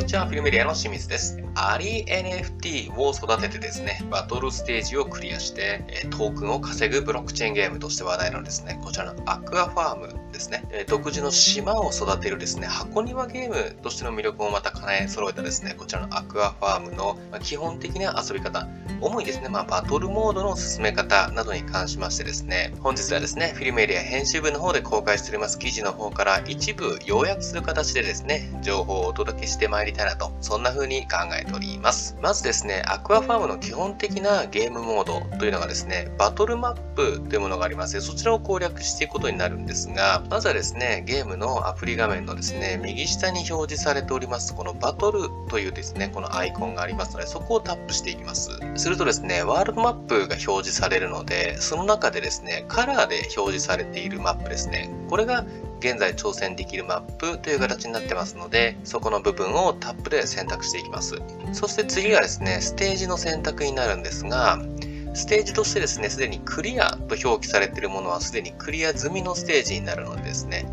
にちは、フィルメディアの清水です。アリ NFT を育ててですね、バトルステージをクリアして、トークンを稼ぐブロックチェーンゲームとして話題のですね、こちらのアクアファームですね、独自の島を育てるですね、箱庭ゲームとしての魅力をまた兼ね揃えたですね、こちらのアクアファームの基本的な遊び方、主にですね、まあ、バトルモードの進め方などに関しましてですね、本日はですね、フィルメリア編集部の方で公開しております記事の方から一部要約する形でですね、情報をお届けしてまいりたいなと、そんな風に考えております。まずですね、アクアファームの基本的なゲームモードというのがですね、バトルマップというものがありまして、そちらを攻略していくことになるんですが、まずはですね、ゲームのアプリ画面のですね、右下に表示されております、このバトルというですね、このアイコンがありますので、そこをタップしていきます。するとですね、ワールドマップが表示されるので、その中でですね、カラーで表示されているマップですね、これが現在挑戦できるマップという形になってますので、そこの部分をタップで選択していきます。そして次がですね、ステージの選択になるんですが、ステージとしてですね、すでにクリアと表記されているものはすでにクリア済みのステージになるのでですね、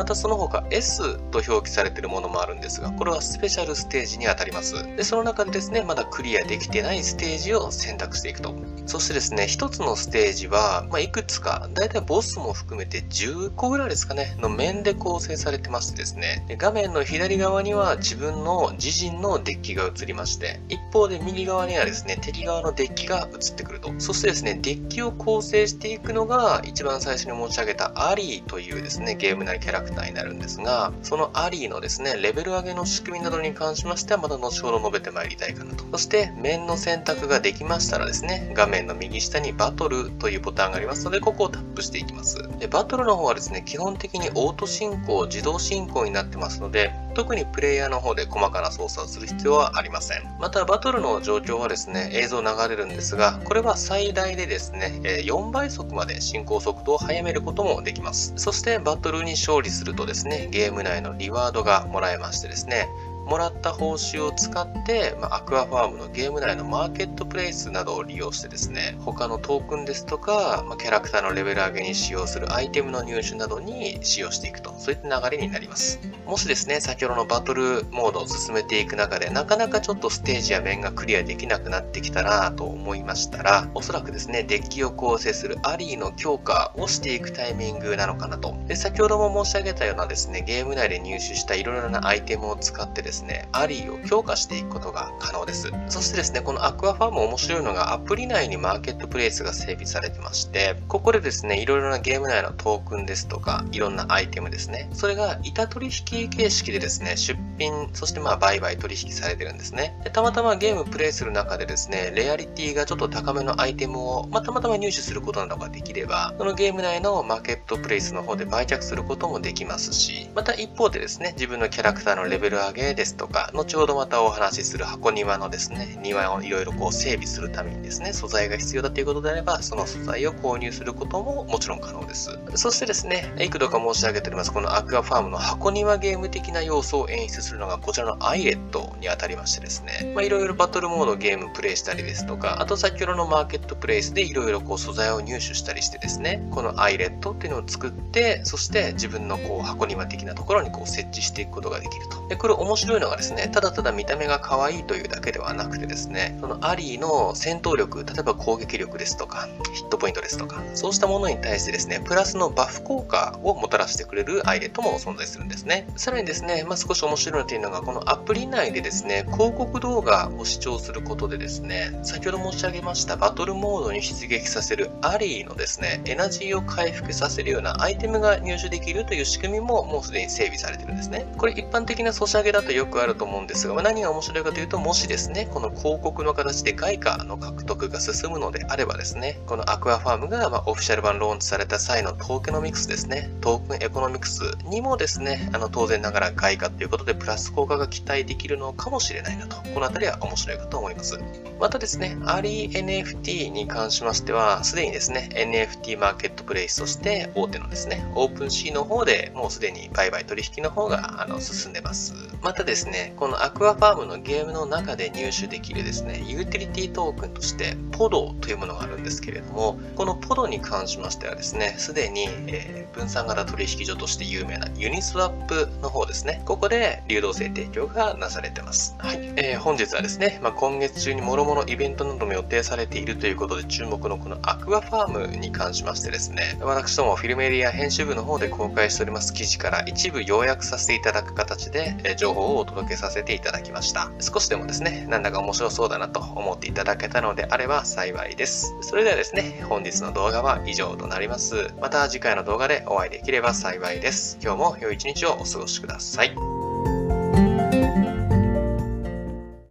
またその他 S と表記されているものもあるんですが、これはスペシャルステージにあたります。で、その中でですね、まだクリアできてないステージを選択していくと。そしてですね、一つのステージは、まあ、いくつか、だいたいボスも含めて10個ぐらいですかね、の面で構成されてましてですね、で画面の左側には自分の自陣のデッキが映りまして、一方で右側にはですね、敵側のデッキが映ってくると。そしてですね、デッキを構成していくのが、一番最初に申し上げたアリーというですね、ゲーム内キャラクタークターになるんですが、そのアリーのですね、レベル上げの仕組みなどに関しましてはまた後ほど述べてまいりたいかなと。そして、面の選択ができましたらですね、画面の右下にバトルというボタンがありますので、ここをタップしていきます。で、バトルの方はですね、基本的にオート進行、自動進行になってますので、特にプレイヤーの方で細かな操作をする必要はありません。また、バトルの状況はですね、映像流れるんですが、これは最大でですね、4倍速まで進行速度を速めることもできます。そして、バトルに勝利するとですね、ゲーム内のリワードがもらえましてですね、もらった報酬を使って、まあ、アクアファームのゲーム内のマーケットプレイスなどを利用してですね、他のトークンですとか、まあ、キャラクターのレベル上げに使用するアイテムの入手などに使用していくと、そういった流れになります。もしですね、先ほどのバトルモードを進めていく中で、なかなかちょっとステージや面がクリアできなくなってきたなと思いましたら、おそらくですね、デッキを構成するアリーの強化をしていくタイミングなのかなと。で、先ほども申し上げたようなですね、ゲーム内で入手したいろいろなアイテムを使ってですね、ねアリーを強化していくことが可能です。そしてですね、このアクアファーム面白いのがアプリ内にマーケットプレイスが整備されてまして、ここでですね、いろいろなゲーム内のトークンですとか、いろんなアイテムですね、それが板取引形式でですね、出品、そしてまあ売買取引されてるんですね。でたまたまゲームプレイする中でですね、レアリティがちょっと高めのアイテムを、まあ、たまたま入手することなどができれば、そのゲーム内のマーケットプレイスの方で売却することもできますし、また一方でですね、自分のキャラクターのレベル上げですとか、後ほどまたお話しする箱庭のですね、庭をいろいろこう整備するためにですね、素材が必要だということであれば、その素材を購入することももちろん可能です。そしてですね、幾度か申し上げております、このアクアファームの箱庭ゲーム的な要素を演出するのがこちらのアイレットにあたりましてですね、まあ、いろいろバトルモードゲームプレイしたりですとか、あと先ほどのマーケットプレイスでいろいろこう素材を入手したりしてですね、このアイレットっていうのを作って、そして自分のこう箱庭的なところにこう設置していくことができると。で、これ面白いのがですね、ただただ見た目が可愛いというだけではなくてですね、そのアリーの戦闘力、例えば攻撃力ですとか、ヒットポイントですとか、そうしたものに対してですね、プラスのバフ効果をもたらしてくれるアイレットも存在するんですね。さらにですね、まあ、少し面白いというのが、このアプリ内でですね、広告動画を視聴することでですね、先ほど申し上げましたバトルモードに出撃させるアリーのですね、エナジーを回復させるようなアイテムが入手できるという仕組みももうすでに整備されてるんですね。これ一般的なソシャゲだとよくあると思うんですが、まあ、何が面白いかというと、もしですね、この広告の形で外貨の獲得が進むのであればですね、このアクアファームが、まオフィシャル版ローンチされた際のトークノミクスですね、トークンエコノミクスにもですね、あの当然ながら外貨ということでプラス効果が期待できるのかもしれないなと、このあたりは面白いかと思います。またですね、アリー NFT に関しましては、すでにですね、NFT マーケットプレイスとして大手のですね、 OpenSea の方でもうすでに売買取引の方があの進んでます。またですね、このアクアファームのゲームの中で入手できるですね、ユーティリティトークンとしてポドというものがあるんですけれども、このポドに関しましてはですね、すでに、えー、分散型取引所として有名な Uniswap の方ですね、ここで流動性提供がなされてます。はい。えー、本日はですね、まあ、今月中に諸々イベントなども予定されているということで注目のこのアクアファームに関しましてですね、私どもフィルムエリア編集部の方で公開しております記事から一部要約させていただく形で、えー、情報お届けさせていただきました。少しでもですね、なんだか面白そうだなと思っていただけたのであれば幸いです。それではですね、本日の動画は以上となります。また次回の動画でお会いできれば幸いです。今日も良い一日をお過ごしください。